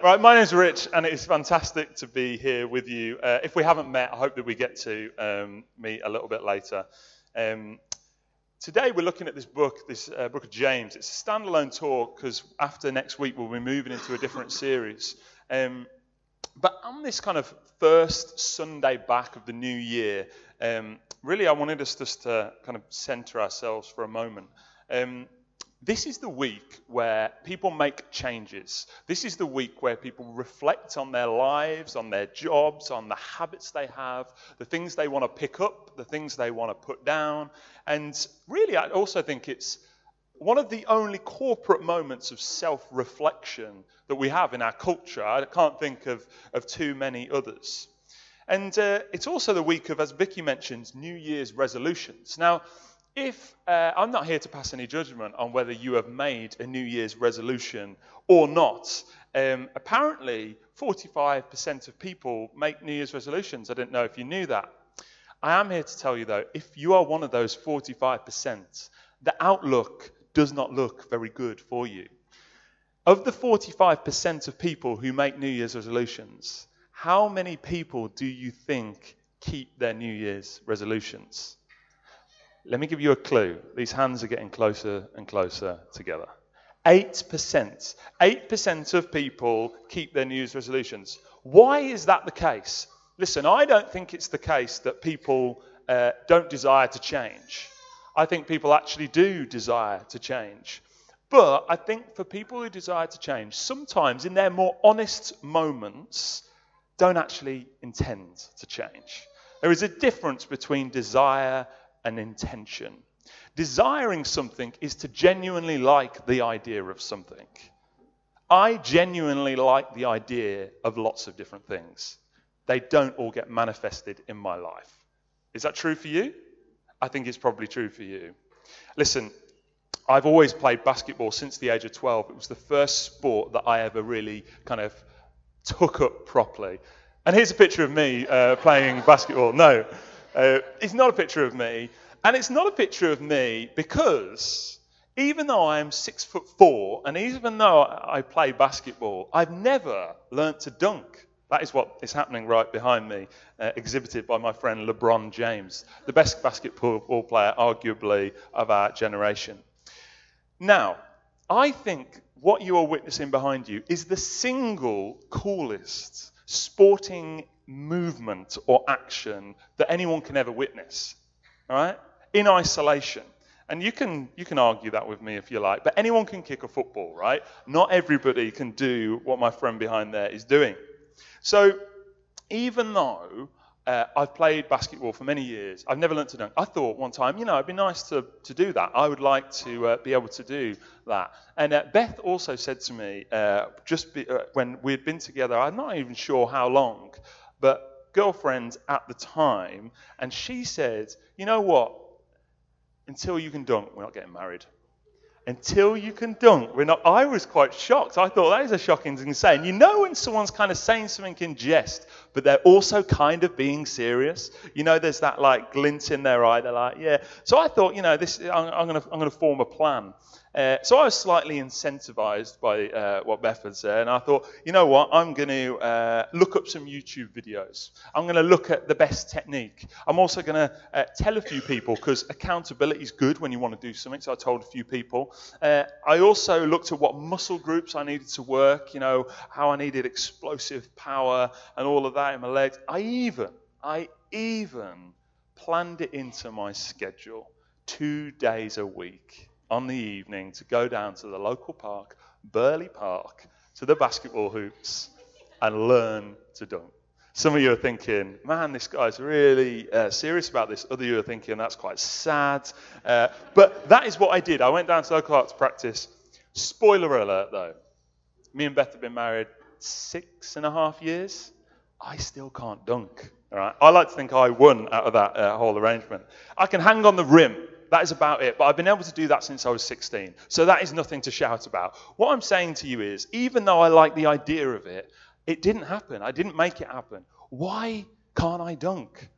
Right, my name's Rich, and it is fantastic to be here with you. Uh, if we haven't met, I hope that we get to um, meet a little bit later. Um, today, we're looking at this book, this uh, book of James. It's a standalone talk because after next week, we'll be moving into a different series. Um, but on this kind of first Sunday back of the new year, um, really, I wanted us just to kind of center ourselves for a moment. Um, this is the week where people make changes. This is the week where people reflect on their lives, on their jobs, on the habits they have, the things they want to pick up, the things they want to put down. And really, I also think it's one of the only corporate moments of self reflection that we have in our culture. I can't think of, of too many others. And uh, it's also the week of, as Vicky mentions, New Year's resolutions. Now, if uh, I'm not here to pass any judgment on whether you have made a New Year's resolution or not, um, apparently 45% of people make New Year's resolutions. I didn't know if you knew that. I am here to tell you though, if you are one of those 45%, the outlook does not look very good for you. Of the 45% of people who make New Year's resolutions, how many people do you think keep their New Year's resolutions? Let me give you a clue. These hands are getting closer and closer together. 8%. 8% of people keep their New Year's resolutions. Why is that the case? Listen, I don't think it's the case that people uh, don't desire to change. I think people actually do desire to change. But I think for people who desire to change, sometimes in their more honest moments, don't actually intend to change. There is a difference between desire an intention. Desiring something is to genuinely like the idea of something. I genuinely like the idea of lots of different things. They don't all get manifested in my life. Is that true for you? I think it's probably true for you. Listen, I've always played basketball since the age of 12. It was the first sport that I ever really kind of took up properly. And here's a picture of me uh, playing basketball. No, uh, it's not a picture of me. And it's not a picture of me because even though I'm six foot four and even though I play basketball, I've never learnt to dunk. That is what is happening right behind me, uh, exhibited by my friend LeBron James, the best basketball player, arguably, of our generation. Now, I think what you are witnessing behind you is the single coolest sporting movement or action that anyone can ever witness. All right? In isolation. And you can, you can argue that with me if you like, but anyone can kick a football, right? Not everybody can do what my friend behind there is doing. So, even though uh, I've played basketball for many years. I've never learned to dunk. I thought one time, you know, it'd be nice to, to do that. I would like to uh, be able to do that. And uh, Beth also said to me, uh, just be, uh, when we'd been together, I'm not even sure how long, but girlfriend at the time, and she said, you know what? Until you can dunk, we're not getting married until you can dunk. We're not, I was quite shocked. I thought that is a shocking thing to say. And you know when someone's kind of saying something in jest, but they're also kind of being serious. You know, there's that like glint in their eye. They're like, yeah. So I thought, you know, this. I'm, I'm going to I'm to form a plan. Uh, so I was slightly incentivized by uh, what Beth had said, and I thought, you know what, I'm going to uh, look up some YouTube videos. I'm going to look at the best technique. I'm also going to uh, tell a few people because accountability is good when you want to do something. So I told a few people. Uh, I also looked at what muscle groups I needed to work. You know, how I needed explosive power and all of that in my legs. I even, I even planned it into my schedule, two days a week on the evening to go down to the local park, Burley Park, to the basketball hoops and learn to dunk. Some of you are thinking, man, this guy's really uh, serious about this. Other you are thinking, that's quite sad. Uh, but that is what I did. I went down to local arts practice. Spoiler alert, though. Me and Beth have been married six and a half years. I still can't dunk. All right? I like to think I won out of that uh, whole arrangement. I can hang on the rim that is about it. But I've been able to do that since I was 16. So that is nothing to shout about. What I'm saying to you is, even though I like the idea of it, it didn't happen. I didn't make it happen. Why can't I dunk?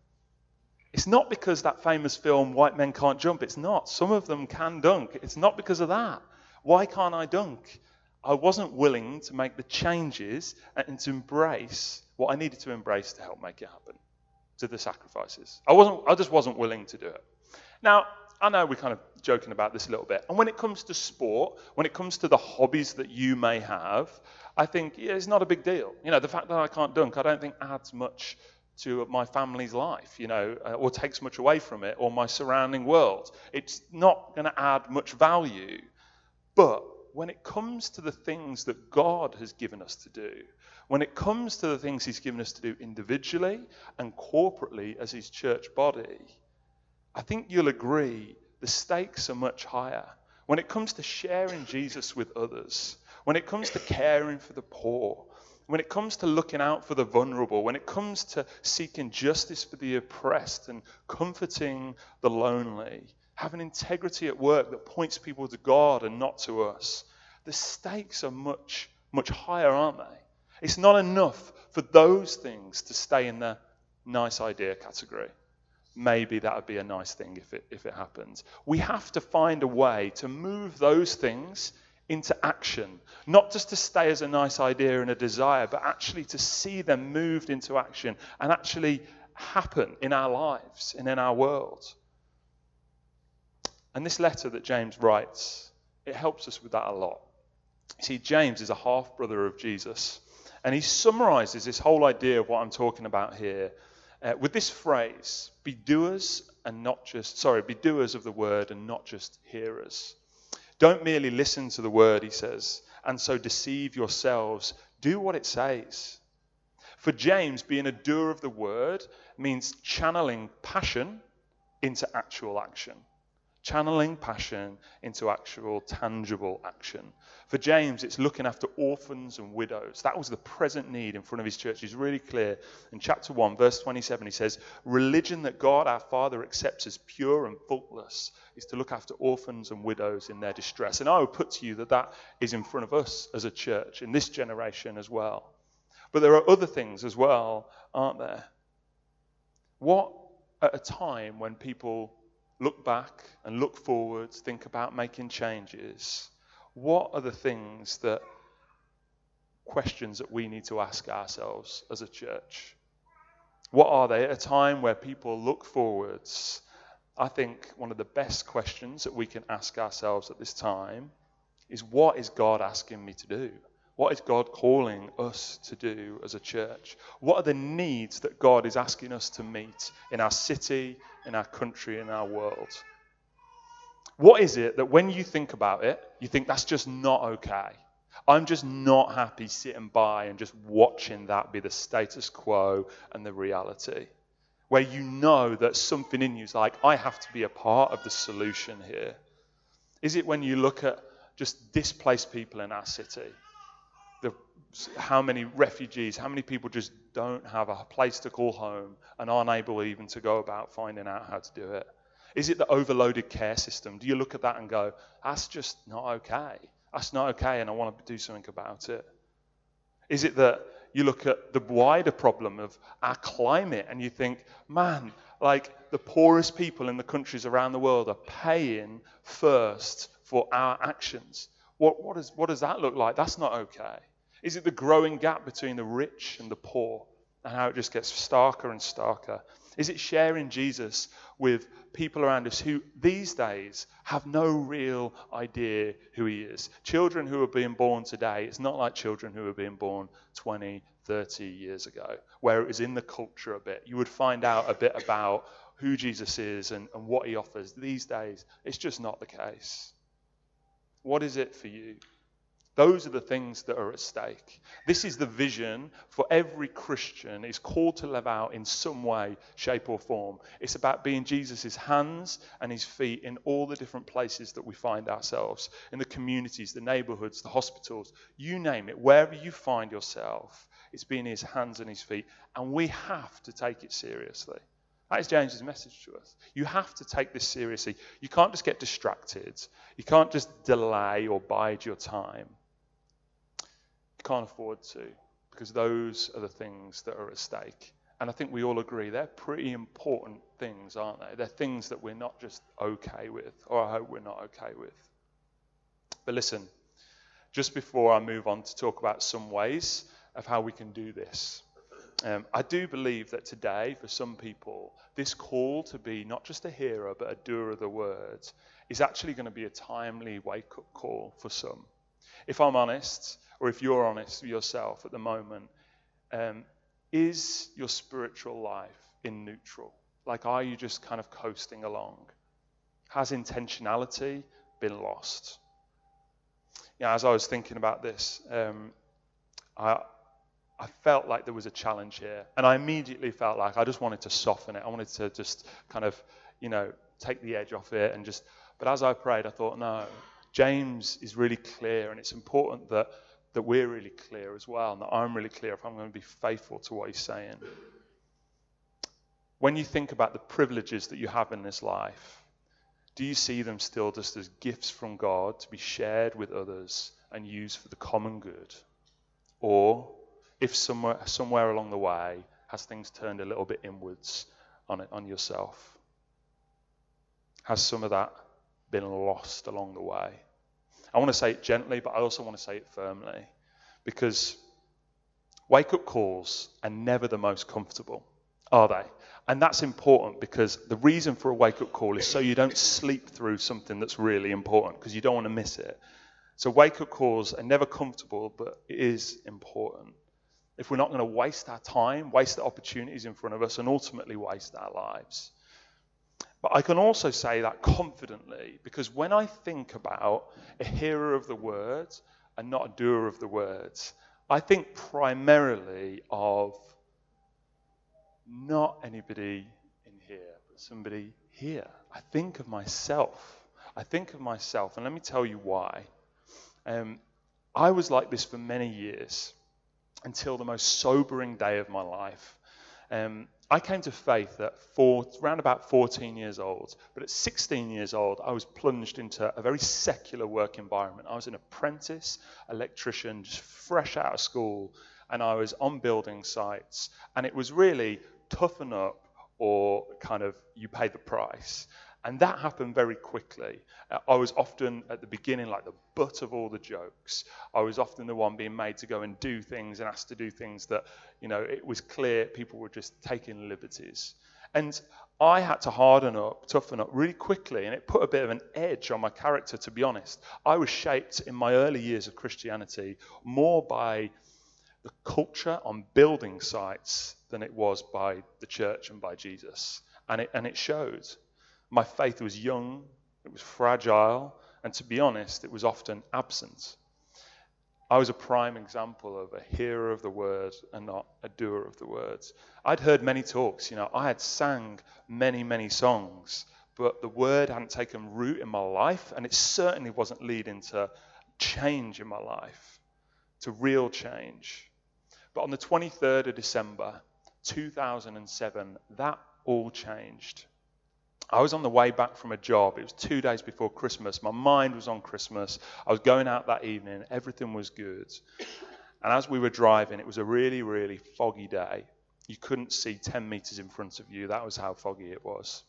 It's not because that famous film, White Men Can't Jump. It's not. Some of them can dunk. It's not because of that. Why can't I dunk? I wasn't willing to make the changes and to embrace what I needed to embrace to help make it happen, to the sacrifices. I wasn't. I just wasn't willing to do it. Now, I know we're kind of joking about this a little bit. And when it comes to sport, when it comes to the hobbies that you may have, I think yeah, it's not a big deal. You know, the fact that I can't dunk, I don't think adds much to my family's life, you know, uh, or takes much away from it or my surrounding world. It's not going to add much value. But when it comes to the things that God has given us to do, when it comes to the things He's given us to do individually and corporately as His church body, I think you'll agree the stakes are much higher. When it comes to sharing Jesus with others, when it comes to caring for the poor, when it comes to looking out for the vulnerable, when it comes to seeking justice for the oppressed and comforting the lonely, having integrity at work that points people to God and not to us, the stakes are much, much higher, aren't they? It's not enough for those things to stay in the nice idea category maybe that would be a nice thing if it, if it happens. We have to find a way to move those things into action, not just to stay as a nice idea and a desire, but actually to see them moved into action and actually happen in our lives and in our world. And this letter that James writes, it helps us with that a lot. You see, James is a half brother of Jesus, and he summarizes this whole idea of what I'm talking about here uh, with this phrase be doers and not just, sorry, be doers of the word and not just hearers. Don't merely listen to the word, he says, and so deceive yourselves. Do what it says. For James, being a doer of the word means channeling passion into actual action channeling passion into actual tangible action. For James, it's looking after orphans and widows. That was the present need in front of his church. He's really clear. In chapter 1, verse 27, he says, Religion that God our Father accepts as pure and faultless is to look after orphans and widows in their distress. And I would put to you that that is in front of us as a church in this generation as well. But there are other things as well, aren't there? What at a time when people look back and look forwards, think about making changes, what are the things that questions that we need to ask ourselves as a church? What are they at a time where people look forwards? I think one of the best questions that we can ask ourselves at this time is what is God asking me to do? What is God calling us to do as a church? What are the needs that God is asking us to meet in our city, in our country, in our world? What is it that when you think about it, you think that's just not okay? I'm just not happy sitting by and just watching that be the status quo and the reality. Where you know that something in you is like, I have to be a part of the solution here. Is it when you look at just displaced people in our city? How many refugees, how many people just don't have a place to call home and aren't able even to go about finding out how to do it? Is it the overloaded care system? Do you look at that and go, that's just not okay? That's not okay, and I want to do something about it? Is it that you look at the wider problem of our climate and you think, man, like the poorest people in the countries around the world are paying first for our actions? What, what, is, what does that look like? That's not okay. Is it the growing gap between the rich and the poor and how it just gets starker and starker? Is it sharing Jesus with people around us who these days have no real idea who he is? Children who are being born today, it's not like children who were being born 20, 30 years ago, where it was in the culture a bit. You would find out a bit about who Jesus is and, and what he offers. These days, it's just not the case. What is it for you? Those are the things that are at stake. This is the vision for every Christian is called to live out in some way, shape, or form. It's about being Jesus' hands and his feet in all the different places that we find ourselves in the communities, the neighborhoods, the hospitals, you name it, wherever you find yourself, it's being his hands and his feet. And we have to take it seriously. That is James's message to us. You have to take this seriously. You can't just get distracted. You can't just delay or bide your time can't afford to because those are the things that are at stake. And I think we all agree they're pretty important things, aren't they? They're things that we're not just okay with, or I hope we're not okay with. But listen, just before I move on to talk about some ways of how we can do this. Um, I do believe that today, for some people, this call to be not just a hearer but a doer of the word is actually going to be a timely wake up call for some. If I'm honest, or if you're honest with yourself at the moment, um, is your spiritual life in neutral? Like, are you just kind of coasting along? Has intentionality been lost? Yeah, as I was thinking about this, um, I, I felt like there was a challenge here. And I immediately felt like I just wanted to soften it. I wanted to just kind of, you know, take the edge off it and just. But as I prayed, I thought, no, James is really clear, and it's important that, that we're really clear as well, and that I'm really clear if I'm going to be faithful to what he's saying. When you think about the privileges that you have in this life, do you see them still just as gifts from God to be shared with others and used for the common good? Or if somewhere, somewhere along the way has things turned a little bit inwards on, it, on yourself? Has some of that been lost along the way? I want to say it gently, but I also want to say it firmly because wake up calls are never the most comfortable, are they? And that's important because the reason for a wake up call is so you don't sleep through something that's really important because you don't want to miss it. So wake up calls are never comfortable, but it is important if we're not going to waste our time, waste the opportunities in front of us, and ultimately waste our lives. But I can also say that confidently because when I think about a hearer of the words and not a doer of the words, I think primarily of not anybody in here, but somebody here. I think of myself. I think of myself, and let me tell you why. Um, I was like this for many years until the most sobering day of my life. Um, I came to faith at four, around about 14 years old, but at 16 years old, I was plunged into a very secular work environment. I was an apprentice electrician, just fresh out of school, and I was on building sites, and it was really toughen up or kind of you pay the price. And that happened very quickly. Uh, I was often at the beginning like the butt of all the jokes. I was often the one being made to go and do things and asked to do things that, you know, it was clear people were just taking liberties. And I had to harden up, toughen up really quickly, and it put a bit of an edge on my character, to be honest. I was shaped in my early years of Christianity more by the culture on building sites than it was by the church and by Jesus. And it, and it showed. My faith was young, it was fragile, and to be honest, it was often absent. I was a prime example of a hearer of the word and not a doer of the words. I'd heard many talks, you know, I had sang many, many songs, but the word hadn't taken root in my life, and it certainly wasn't leading to change in my life, to real change. But on the 23rd of December, 2007, that all changed. I was on the way back from a job. It was two days before Christmas. My mind was on Christmas. I was going out that evening. Everything was good. And as we were driving, it was a really, really foggy day. You couldn't see 10 meters in front of you. That was how foggy it was.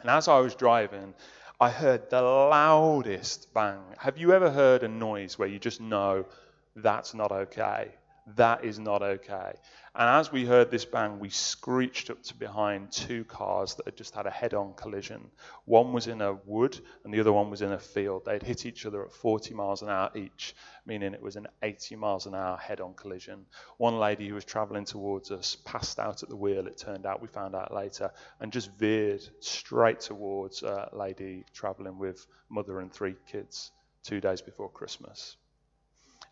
And as I was driving, I heard the loudest bang. Have you ever heard a noise where you just know that's not okay? That is not okay. And as we heard this bang, we screeched up to behind two cars that had just had a head on collision. One was in a wood and the other one was in a field. They'd hit each other at 40 miles an hour each, meaning it was an 80 miles an hour head on collision. One lady who was traveling towards us passed out at the wheel, it turned out, we found out later, and just veered straight towards a lady traveling with mother and three kids two days before Christmas.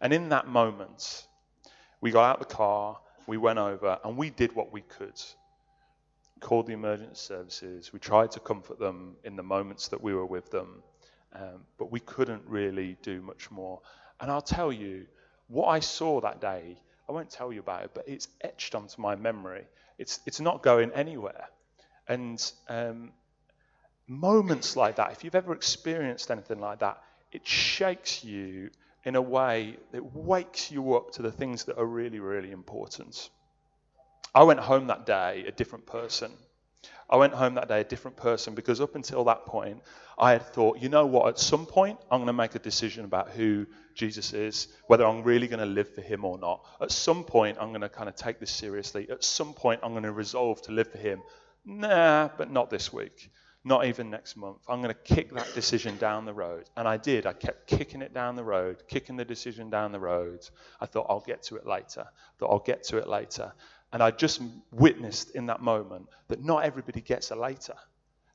And in that moment, we got out the car we went over and we did what we could. Called the emergency services. We tried to comfort them in the moments that we were with them, um, but we couldn't really do much more. And I'll tell you, what I saw that day, I won't tell you about it, but it's etched onto my memory. It's, it's not going anywhere. And um, moments like that, if you've ever experienced anything like that, it shakes you in a way that wakes you up to the things that are really, really important. I went home that day a different person. I went home that day a different person because up until that point, I had thought, you know what, at some point, I'm going to make a decision about who Jesus is, whether I'm really going to live for him or not. At some point, I'm going to kind of take this seriously. At some point, I'm going to resolve to live for him. Nah, but not this week. Not even next month. I'm going to kick that decision down the road. And I did. I kept kicking it down the road, kicking the decision down the road. I thought, I'll get to it later. I thought, I'll get to it later. And I just witnessed in that moment that not everybody gets a later.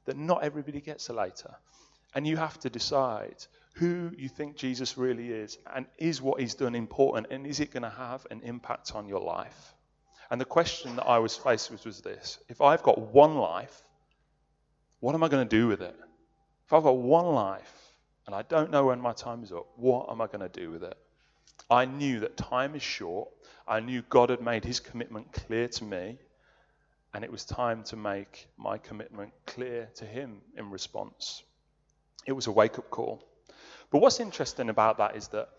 That not everybody gets a later. And you have to decide who you think Jesus really is and is what he's done important and is it going to have an impact on your life? And the question that I was faced with was this if I've got one life, what am I going to do with it? If I've got one life and I don't know when my time is up, what am I going to do with it? I knew that time is short. I knew God had made his commitment clear to me, and it was time to make my commitment clear to him in response. It was a wake up call. But what's interesting about that is that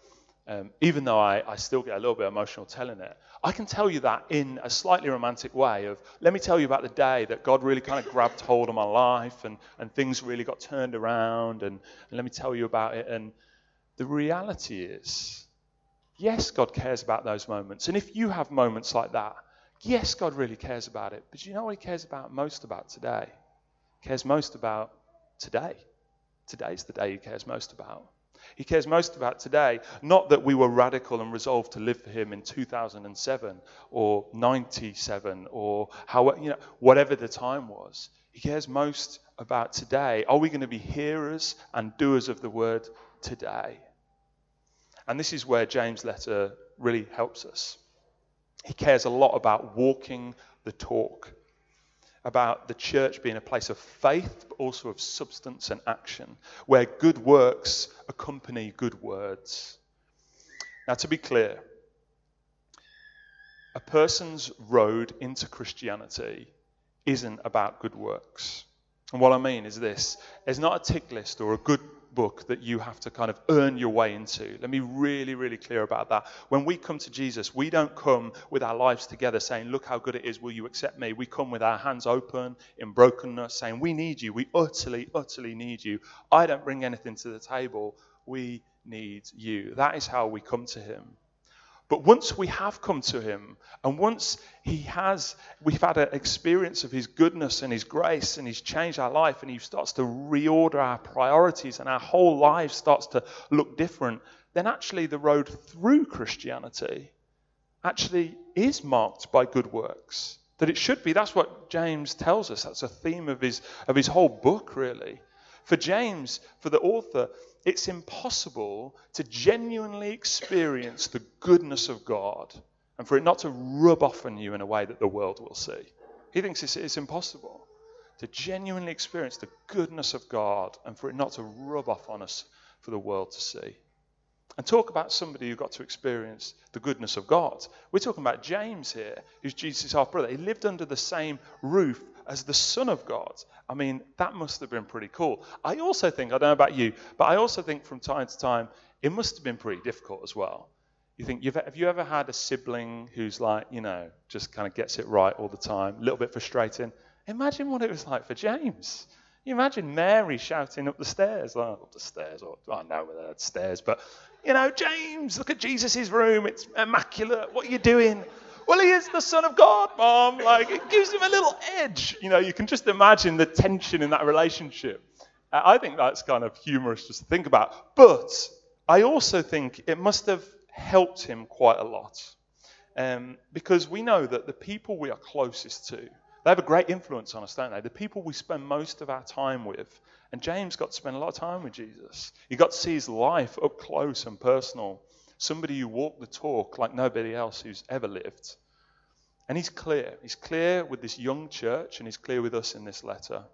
um, even though I, I, still get a little bit emotional telling it, I can tell you that in a slightly romantic way of, let me tell you about the day that God really kind of grabbed hold of my life and, and things really got turned around and, and let me tell you about it. And the reality is, yes, God cares about those moments. And if you have moments like that, yes, God really cares about it. But you know what he cares about most about today? He cares most about today. Today's the day he cares most about. He cares most about today, not that we were radical and resolved to live for him in 2007 or 97 or how, you know, whatever the time was. He cares most about today. Are we going to be hearers and doers of the word today? And this is where James' letter really helps us. He cares a lot about walking the talk about the church being a place of faith, but also of substance and action, where good works accompany good words. Now, to be clear, a person's road into Christianity isn't about good works. And what I mean is this it's not a tick list or a good book that you have to kind of earn your way into. Let me really, really clear about that. When we come to Jesus, we don't come with our lives together saying, Look how good it is, will you accept me? We come with our hands open in brokenness, saying, We need you. We utterly, utterly need you. I don't bring anything to the table. We need you. That is how we come to Him. But once we have come to him, and once he has, we've had an experience of his goodness and his grace, and he's changed our life, and he starts to reorder our priorities, and our whole life starts to look different, then actually the road through Christianity actually is marked by good works. That it should be. That's what James tells us. That's a theme of his, of his whole book, really. For James, for the author, it's impossible to genuinely experience the goodness of God and for it not to rub off on you in a way that the world will see. He thinks it's, it's impossible to genuinely experience the goodness of God and for it not to rub off on us for the world to see. And talk about somebody who got to experience the goodness of God. We're talking about James here, who's Jesus' half brother. He lived under the same roof as the Son of God. I mean, that must have been pretty cool. I also think, I don't know about you, but I also think from time to time, it must have been pretty difficult as well. You think, have you ever had a sibling who's like, you know, just kind of gets it right all the time, a little bit frustrating? Imagine what it was like for James. You imagine Mary shouting up the stairs, well, up the stairs, or I know whether that's stairs, but you know, James, look at Jesus' room, it's immaculate. What are you doing? Well, he is the Son of God, Mom. Like, it gives him a little edge. You know, you can just imagine the tension in that relationship. I think that's kind of humorous just to think about. But I also think it must have helped him quite a lot. Um, because we know that the people we are closest to, they have a great influence on us, don't they? The people we spend most of our time with. And James got to spend a lot of time with Jesus. He got to see his life up close and personal somebody who walked the talk like nobody else who's ever lived. And he's clear. He's clear with this young church, and he's clear with us in this letter.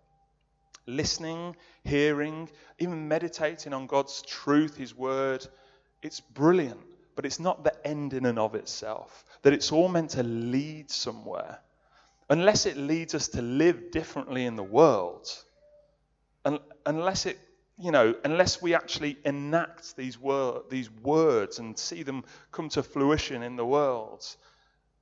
Listening, hearing, even meditating on God's truth, his word, it's brilliant, but it's not the end in and of itself. That it's all meant to lead somewhere. Unless it leads us to live differently in the world, unless it you know, unless we actually enact these, wor- these words and see them come to fruition in the world,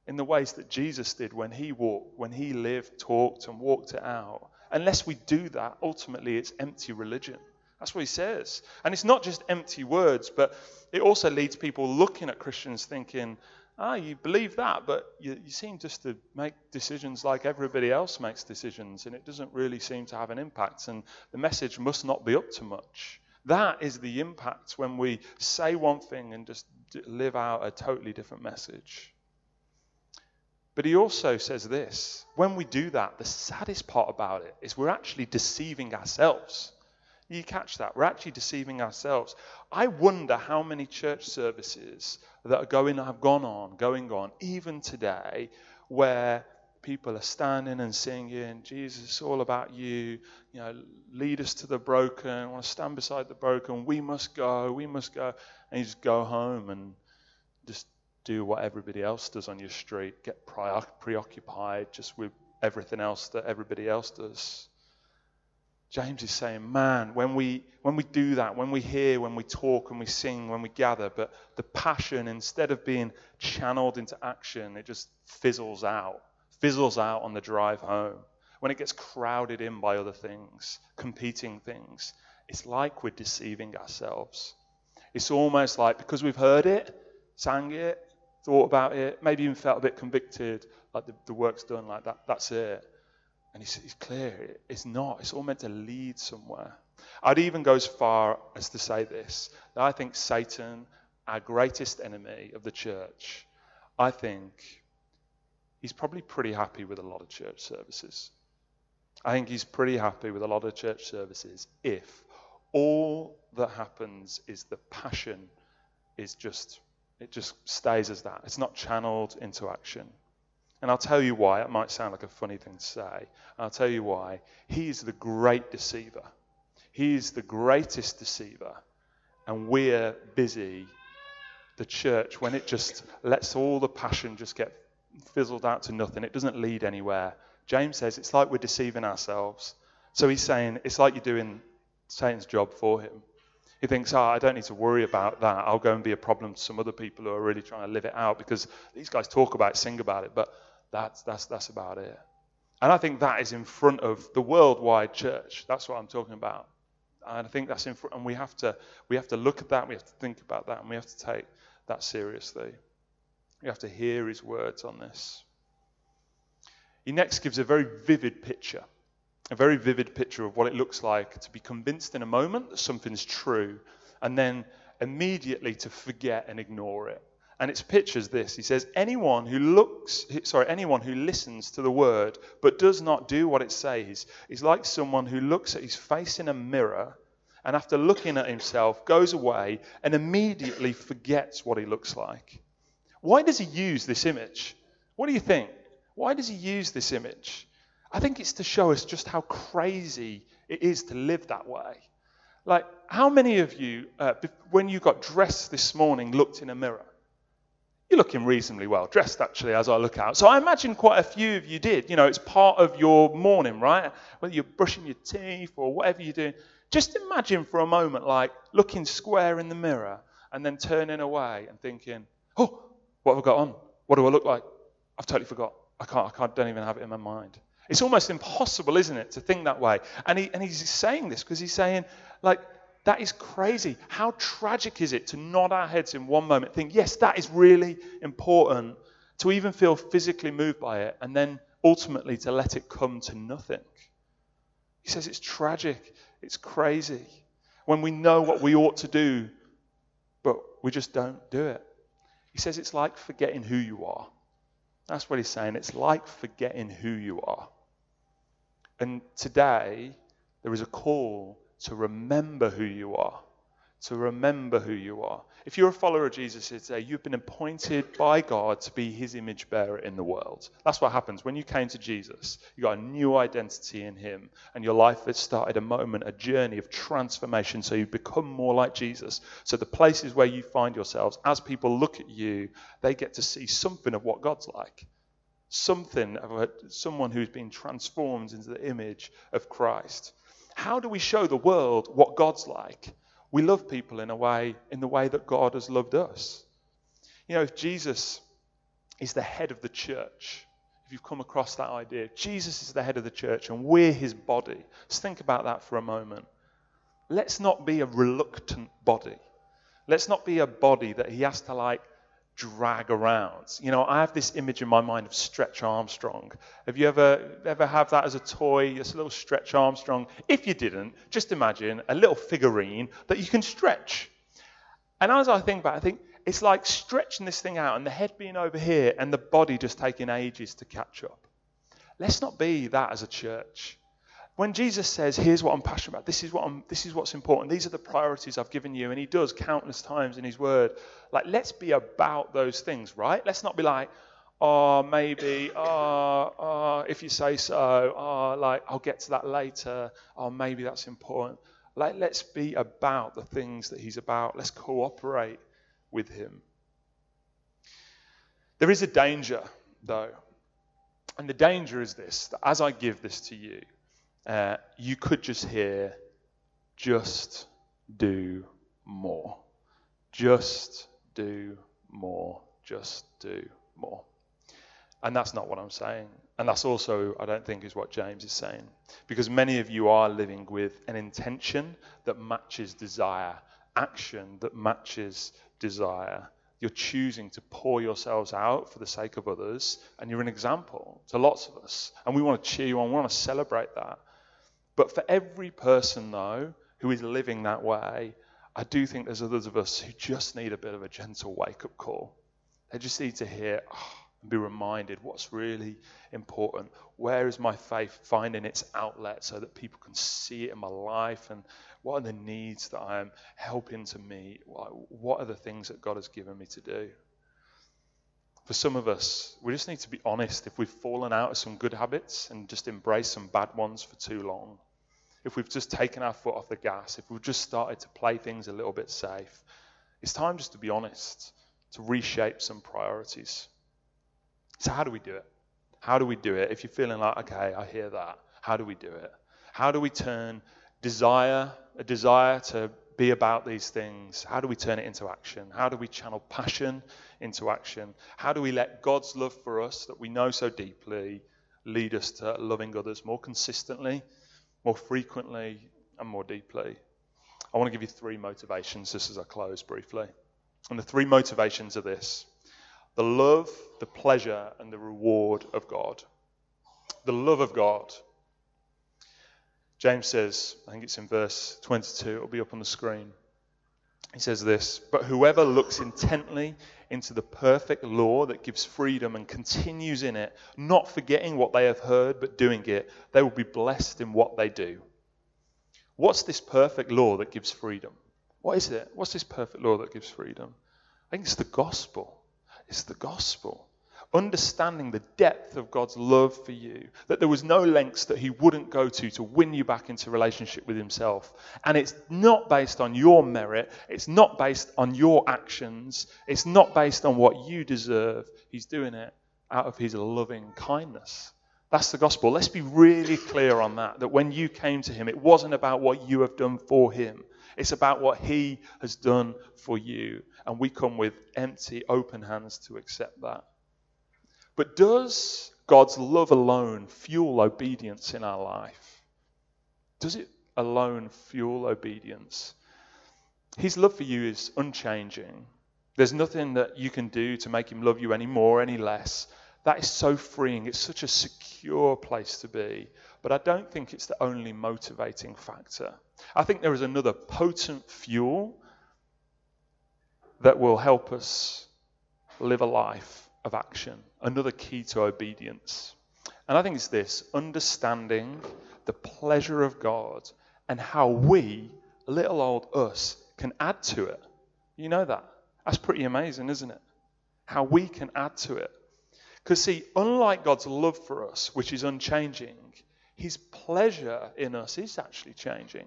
in the ways that Jesus did when he walked, when he lived, talked, and walked it out. Unless we do that, ultimately it's empty religion. That's what he says. And it's not just empty words, but it also leads people looking at Christians thinking, ah, you believe that, but you, you, seem just to make decisions like everybody else makes decisions, and it doesn't really seem to have an impact, and the message must not be up to much. That is the impact when we say one thing and just live out a totally different message. But he also says this when we do that, the saddest part about it is we're actually deceiving ourselves. You catch that? We're actually deceiving ourselves. I wonder how many church services that are going have gone on, going on, even today, where people are standing and singing, Jesus, it's all about you. You know, lead us to the broken. I want to stand beside the broken. We must go. We must go. And you just go home and just do what everybody else does on your street. Get preoccupied just with everything else that everybody else does. James is saying, man, when we, when we do that, when we hear, when we talk, when we sing, when we gather, but the passion, instead of being channeled into action, it just fizzles out, fizzles out on the drive home. When it gets crowded in by other things, competing things, it's like we're deceiving ourselves. It's almost like because we've heard it, sang it, thought about it, maybe even felt a bit convicted, like the, the work's done, like that, that's it. And he's, he's clear, it's not. It's all meant to lead somewhere. I'd even go as far as to say this that I think Satan, our greatest enemy of the church, I think he's probably pretty happy with a lot of church services. I think he's pretty happy with a lot of church services if all that happens is the passion is just it just stays as that. It's not channeled into action. And I'll tell you why. It might sound like a funny thing to say. I'll tell you why. He's the great deceiver. He's the greatest deceiver. And we're busy, the church, when it just lets all the passion just get fizzled out to nothing, it doesn't lead anywhere. James says it's like we're deceiving ourselves. So he's saying it's like you're doing Satan's job for him. He thinks, oh, I don't need to worry about that. I'll go and be a problem to some other people who are really trying to live it out because these guys talk about it, sing about it. But that's, that's, that's about it. And I think that is in front of the worldwide church. That's what I'm talking about. And I think that's in front, and we have to we have to look at that, we have to think about that, and we have to take that seriously. We have to hear his words on this. He next gives a very vivid picture, a very vivid picture of what it looks like to be convinced in a moment that something's true, and then immediately to forget and ignore it. And it's pictures this. He says, anyone who looks, sorry, anyone who listens to the word but does not do what it says is like someone who looks at his face in a mirror and after looking at himself goes away and immediately forgets what he looks like. Why does he use this image? What do you think? Why does he use this image? I think it's to show us just how crazy it is to live that way. Like, how many of you, uh, when you got dressed this morning, looked in a mirror? You're looking reasonably well dressed, actually, as I look out. So I imagine quite a few of you did. You know, it's part of your morning, right? Whether you're brushing your teeth or whatever you're doing. Just imagine for a moment, like looking square in the mirror and then turning away and thinking, oh, what have I got on? What do I look like? I've totally forgot. I can't, I can't, don't even have it in my mind. It's almost impossible, isn't it, to think that way? And, he, and he's saying this because he's saying, like, that is crazy. How tragic is it to nod our heads in one moment, think, yes, that is really important, to even feel physically moved by it, and then ultimately to let it come to nothing? He says it's tragic, it's crazy when we know what we ought to do, but we just don't do it. He says it's like forgetting who you are. That's what he's saying. It's like forgetting who you are. And today, there is a call to remember who you are. To remember who you are. If you're a follower of Jesus today, you've been appointed by God to be his image bearer in the world. That's what happens. When you came to Jesus, you got a new identity in him, and your life has started a moment, a journey of transformation, so you become more like Jesus. So the places where you find yourselves, as people look at you, they get to see something of what God's like. Something of a, someone who's been transformed into the image of Christ. How do we show the world what God's like? We love people in a way, in the way that God has loved us. You know, if Jesus, is the head of the church. If you've come across that idea, Jesus is the head of the church and we're his body. Just think about that for a moment. Let's not be a reluctant body. Let's not be a body that he has to like drag around. You know, I have this image in my mind of Stretch Armstrong. Have you ever ever have that as a toy, this little Stretch Armstrong? If you didn't, just imagine a little figurine that you can stretch. And as I think about it, I think it's like stretching this thing out and the head being over here and the body just taking ages to catch up. Let's not be that as a church. When Jesus says, "Here's what I'm passionate about. This is what I'm. This is what's important. These are the priorities I've given you," and He does countless times in His Word, like let's be about those things, right? Let's not be like, "Oh, maybe. Oh, oh if you say so. Oh, like I'll get to that later. Oh, maybe that's important." Like let's be about the things that He's about. Let's cooperate with Him. There is a danger, though, and the danger is this: that as I give this to you uh, you could just hear, just do more. Just do more. Just do more. And that's not what I'm saying. And that's also, I don't think, is what James is saying. Because many of you are living with an intention that matches desire, action that matches desire. You're choosing to pour yourselves out for the sake of others, and you're an example to lots of us. And we want to cheer you on, we want to celebrate that. But for every person, though, who is living that way, I do think there's others of us who just need a bit of a gentle wake up call. They just need to hear oh, and be reminded what's really important. Where is my faith finding its outlet so that people can see it in my life? And what are the needs that I am helping to meet? What are the things that God has given me to do? For some of us, we just need to be honest if we've fallen out of some good habits and just embraced some bad ones for too long if we've just taken our foot off the gas, if we've just started to play things a little bit safe, it's time just to be honest, to reshape some priorities. So, how do we do it? How do we do it? If you're feeling like, okay, I hear that, how do we do it? How do we turn desire, a desire to be about these things, how do we turn it into action? How do we channel passion into action? How do we let God's love for us that we know so deeply lead us to loving others more consistently more frequently and more deeply. I want to give you three motivations just as I close briefly. And the three motivations are this the love, the pleasure, and the reward of God. The love of God. James says, I think it's in verse 22, it'll be up on the screen. He says this But whoever looks intently into the perfect law that gives freedom and continues in it, not forgetting what they have heard, but doing it, they will be blessed in what they do. What's this perfect law that gives freedom? What is it? What's this perfect law that gives freedom? I think it's the gospel. It's the gospel understanding the depth of God's love for you, that there was no lengths that He wouldn't go to to win you back into relationship with Himself. And it's not based on your merit, it's not based on your actions, it's not based on what you deserve. He's doing it out of His loving kindness. That's the gospel. Let's be really clear on that. That when you came to Him, it wasn't about what you have done for Him. It's about what He has done for you. And we come with empty, open hands to accept that. But does God's love alone fuel obedience in our life? Does it alone fuel obedience? His love for you is unchanging. There's nothing that you can do to make him love you any more, any less. That is so freeing. It's such a secure place to be. But I don't think it's the only motivating factor. I think there is another potent fuel that will help us live a life of action, another key to obedience. And I think it's this understanding the pleasure of God and how we, little old us, can add to it. You know that? That's pretty amazing, isn't it? How we can add to it. Because, see, unlike God's love for us, which is unchanging, his pleasure in us is actually changing.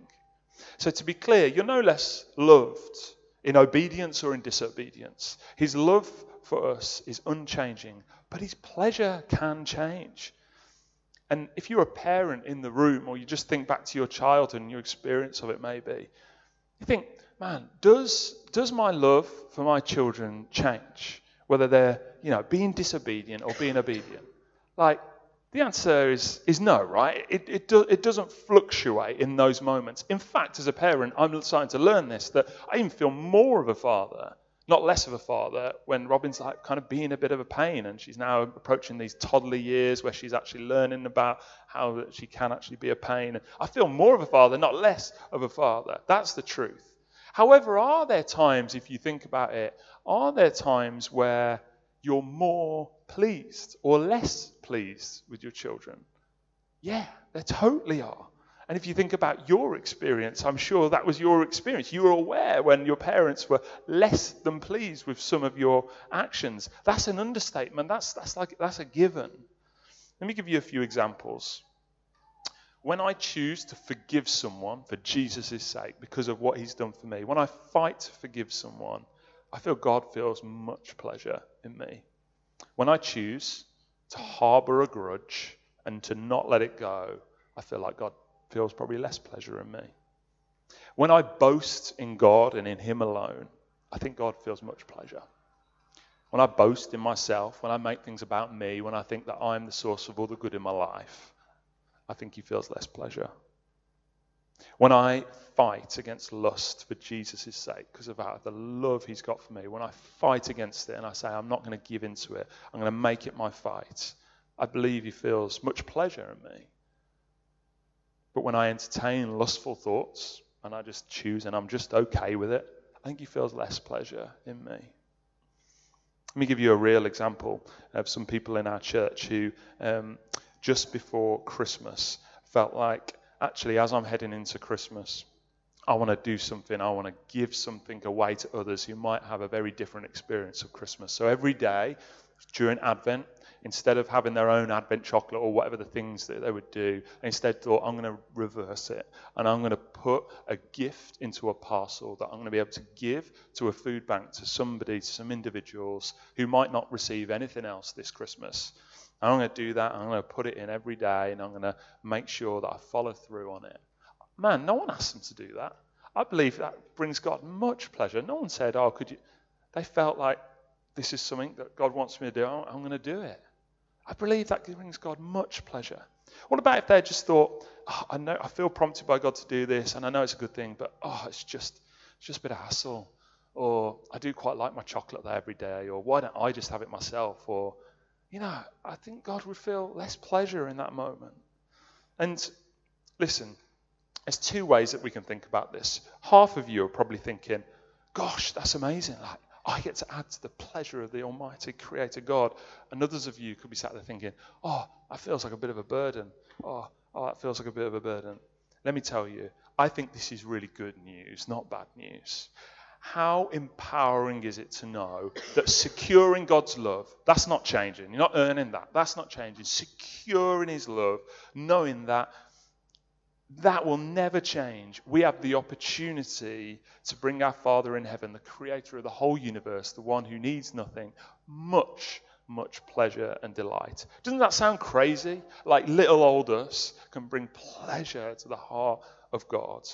So, to be clear, you're no less loved in obedience or in disobedience. His love for us is unchanging, but his pleasure can change. And if you're a parent in the room, or you just think back to your childhood and your experience of it, maybe, you think, man, does, does my love for my children change whether they're, you know, being disobedient or being obedient? Like, the answer is, is no, right? It, it, do, it doesn't fluctuate in those moments. In fact, as a parent, I'm starting to learn this that I even feel more of a father, not less of a father, when Robin's like kind of being a bit of a pain and she's now approaching these toddler years where she's actually learning about how she can actually be a pain. I feel more of a father, not less of a father. That's the truth. However, are there times, if you think about it, are there times where you're more pleased or less pleased with your children? Yeah, they totally are. And if you think about your experience, I'm sure that was your experience. You were aware when your parents were less than pleased with some of your actions. That's an understatement. That's, that's, like, that's a given. Let me give you a few examples. When I choose to forgive someone for Jesus' sake because of what he's done for me, when I fight to forgive someone, I feel God feels much pleasure in me. When I choose to harbor a grudge and to not let it go, I feel like God feels probably less pleasure in me. When I boast in God and in Him alone, I think God feels much pleasure. When I boast in myself, when I make things about me, when I think that I'm the source of all the good in my life, I think He feels less pleasure. When I fight against lust for Jesus' sake, because of the love he's got for me, when I fight against it and I say, I'm not going to give into it, I'm going to make it my fight, I believe he feels much pleasure in me. But when I entertain lustful thoughts and I just choose and I'm just okay with it, I think he feels less pleasure in me. Let me give you a real example of some people in our church who, um, just before Christmas, felt like actually, as I'm heading into Christmas, I want to do something. I want to give something away to others who might have a very different experience of Christmas. So every day during Advent, instead of having their own Advent chocolate or whatever the things that they would do, instead thought, I'm going to reverse it and I'm going to put a gift into a parcel that I'm going to be able to give to a food bank to somebody, to some individuals who might not receive anything else this Christmas. I'm going to do that. I'm going to put it in every day and I'm going to make sure that I follow through on it. Man, no one asked them to do that. I believe that brings God much pleasure. No one said, Oh, could you? They felt like this is something that God wants me to do. I'm going to do it. I believe that brings God much pleasure. What about if they just thought, oh, I know I feel prompted by God to do this, and I know it's a good thing, but oh, it's just it's just a bit of hassle, or I do quite like my chocolate there every day, or why don't I just have it myself, or you know, I think God would feel less pleasure in that moment. And listen, there's two ways that we can think about this. Half of you are probably thinking, gosh, that's amazing. Like, I get to add to the pleasure of the Almighty Creator God. And others of you could be sat there thinking, oh, that feels like a bit of a burden. Oh, oh, that feels like a bit of a burden. Let me tell you, I think this is really good news, not bad news how empowering is it to know that securing God's love, that's not changing. You're not earning that. That's not changing. Securing His love, knowing that that will never change. We have the opportunity to bring our Father in heaven, the creator of the whole universe, the one who needs nothing, much, much pleasure and delight. Doesn't that sound crazy? Like little old us can bring pleasure to the heart of God.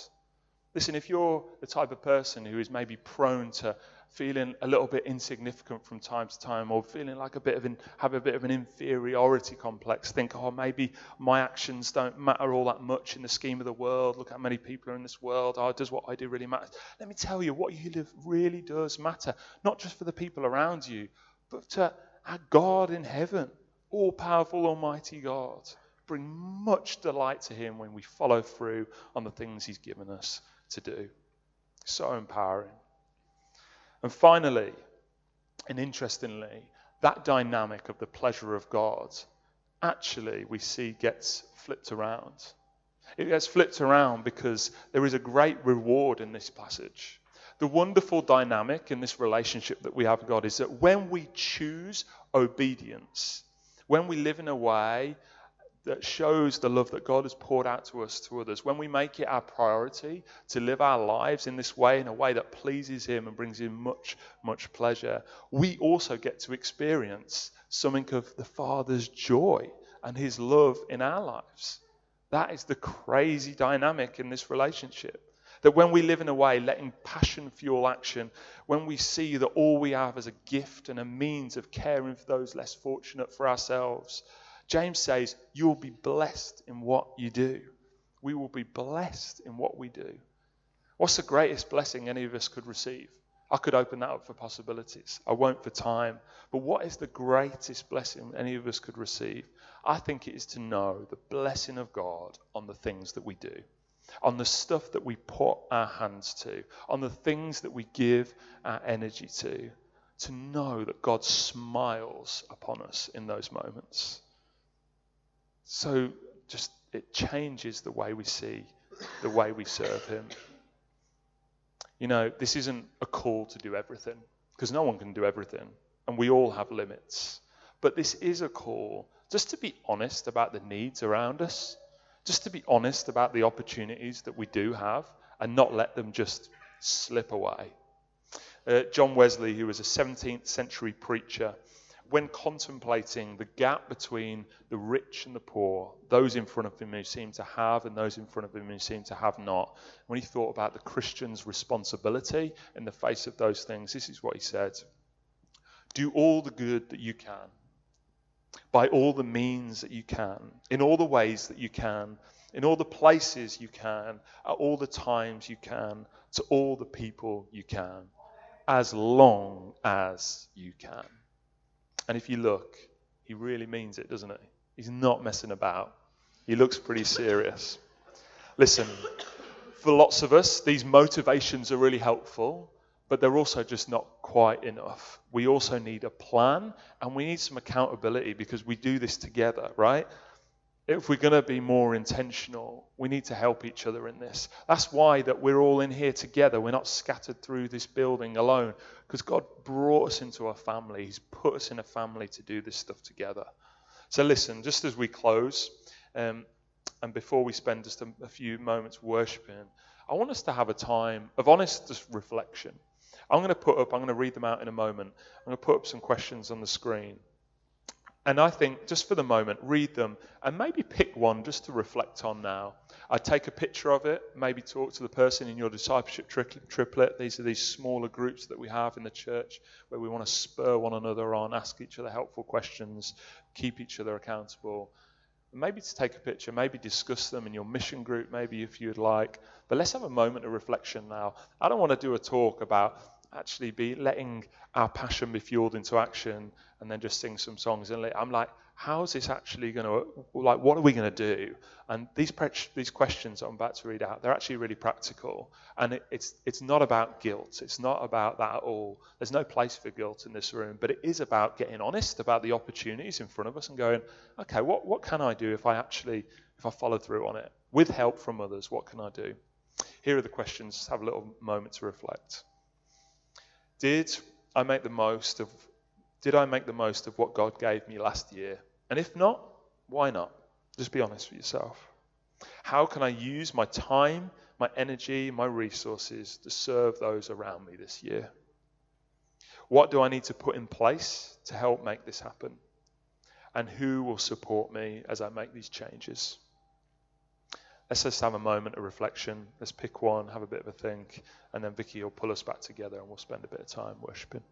Listen, if you're the type of person who is maybe prone to feeling a little bit insignificant from time to time or feeling like a bit of an, have a bit of an inferiority complex think oh maybe my actions don't matter all that much in the scheme of the world look how many people are in this world oh does what i do really matter let me tell you what you live really does matter not just for the people around you but to our god in heaven all powerful almighty god bring much delight to him when we follow through on the things he's given us to do. So empowering. And finally, and interestingly, that dynamic of the pleasure of God actually we see gets flipped around. It gets flipped around because there is a great reward in this passage. The wonderful dynamic in this relationship that we have with God is that when we choose obedience, when we live in a way that shows the love that God has poured out to us to others, when we make it our priority to live our lives in this way, in a way that pleases Him and brings Him much, much pleasure, we also get to experience something of the Father's joy and His love in our lives. That is the crazy dynamic in this relationship. That when we live in a way letting passion fuel action, when we see that all we have is a gift and a means of caring for those less fortunate for ourselves, James says, You will be blessed in what you do. We will be blessed in what we do. What's the greatest blessing any of us could receive? I could open that up for possibilities. I won't for time. But what is the greatest blessing any of us could receive? I think it is to know the blessing of God on the things that we do, on the stuff that we put our hands to, on the things that we give our energy to, to know that God smiles upon us in those moments. So just it changes the way we see, the way we serve Him. You know, this isn't a call to do everything, because no one can do everything, and we all have limits. But this is a call just to be honest about the needs around us, just to be honest about the opportunities that we do have, and not let them just slip away. Uh, John Wesley, who was a 17th century preacher, when contemplating the gap between the rich and the poor, those in front of him who seem to have and those in front of him who seem to have not, when he thought about the Christian's responsibility in the face of those things, this is what he said Do all the good that you can, by all the means that you can, in all the ways that you can, in all the places you can, at all the times you can, to all the people you can, as long as you can. And if you look, he really means it, doesn't he? He's not messing about. He looks pretty serious. Listen, for lots of us, these motivations are really helpful, but they're also just not quite enough. We also need a plan and we need some accountability because we do this together, right? If we're going to be more intentional, we need to help each other in this. That's why that we're all in here together. We're not scattered through this building alone because God brought us into a family. He's put us in a family to do this stuff together. So listen, just as we close, um, and before we spend just a, a few moments worshiping, I want us to have a time of honest reflection. I'm going to put up, I'm going to read them out in a moment. I'm going to put up some questions on the screen. And I think, just for the moment, read them and maybe pick one just to reflect on now. I'd take a picture of it, maybe talk to the person in your discipleship triplet. These are these smaller groups that we have in the church where we want to spur one another on, ask each other helpful questions, keep each other accountable. Maybe to take a picture, maybe discuss them in your mission group, maybe if you'd like. But let's have a moment of reflection now. I don't want to do a talk about actually be letting our passion be fueled into action and then just sing some songs. And I'm like, how is this actually going to, like, what are we going to do? And these, these questions I'm about to read out, they're actually really practical. And it, it's, it's not about guilt. It's not about that at all. There's no place for guilt in this room, but it is about getting honest about the opportunities in front of us and going, okay, what, what can I do if I actually, if I follow through on it? With help from others, what can I do? Here are the questions. Have a little moment to reflect. Did I make the most of did I make the most of what God gave me last year? And if not, why not? Just be honest with yourself. How can I use my time, my energy, my resources to serve those around me this year? What do I need to put in place to help make this happen? And who will support me as I make these changes? Let's just have a moment of reflection. Let's pick one, have a bit of a think, and then Vicky will pull us back together and we'll spend a bit of time worshiping.